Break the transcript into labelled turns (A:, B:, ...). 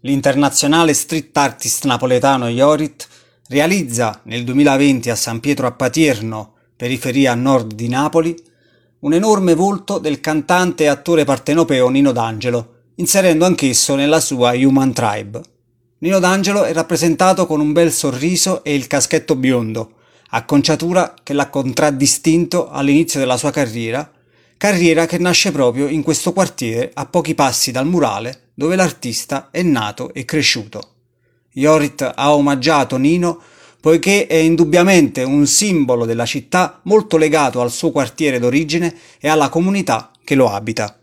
A: l'internazionale street artist napoletano Iorit realizza nel 2020 a San Pietro a Patierno, periferia nord di Napoli, un enorme volto del cantante e attore partenopeo Nino D'Angelo, inserendo anch'esso nella sua Human Tribe. Nino D'Angelo è rappresentato con un bel sorriso e il caschetto biondo, acconciatura che l'ha contraddistinto all'inizio della sua carriera, carriera che nasce proprio in questo quartiere a pochi passi dal murale dove l'artista è nato e cresciuto. Iorit ha omaggiato Nino poiché è indubbiamente un simbolo della città molto legato al suo quartiere d'origine e alla comunità che lo abita.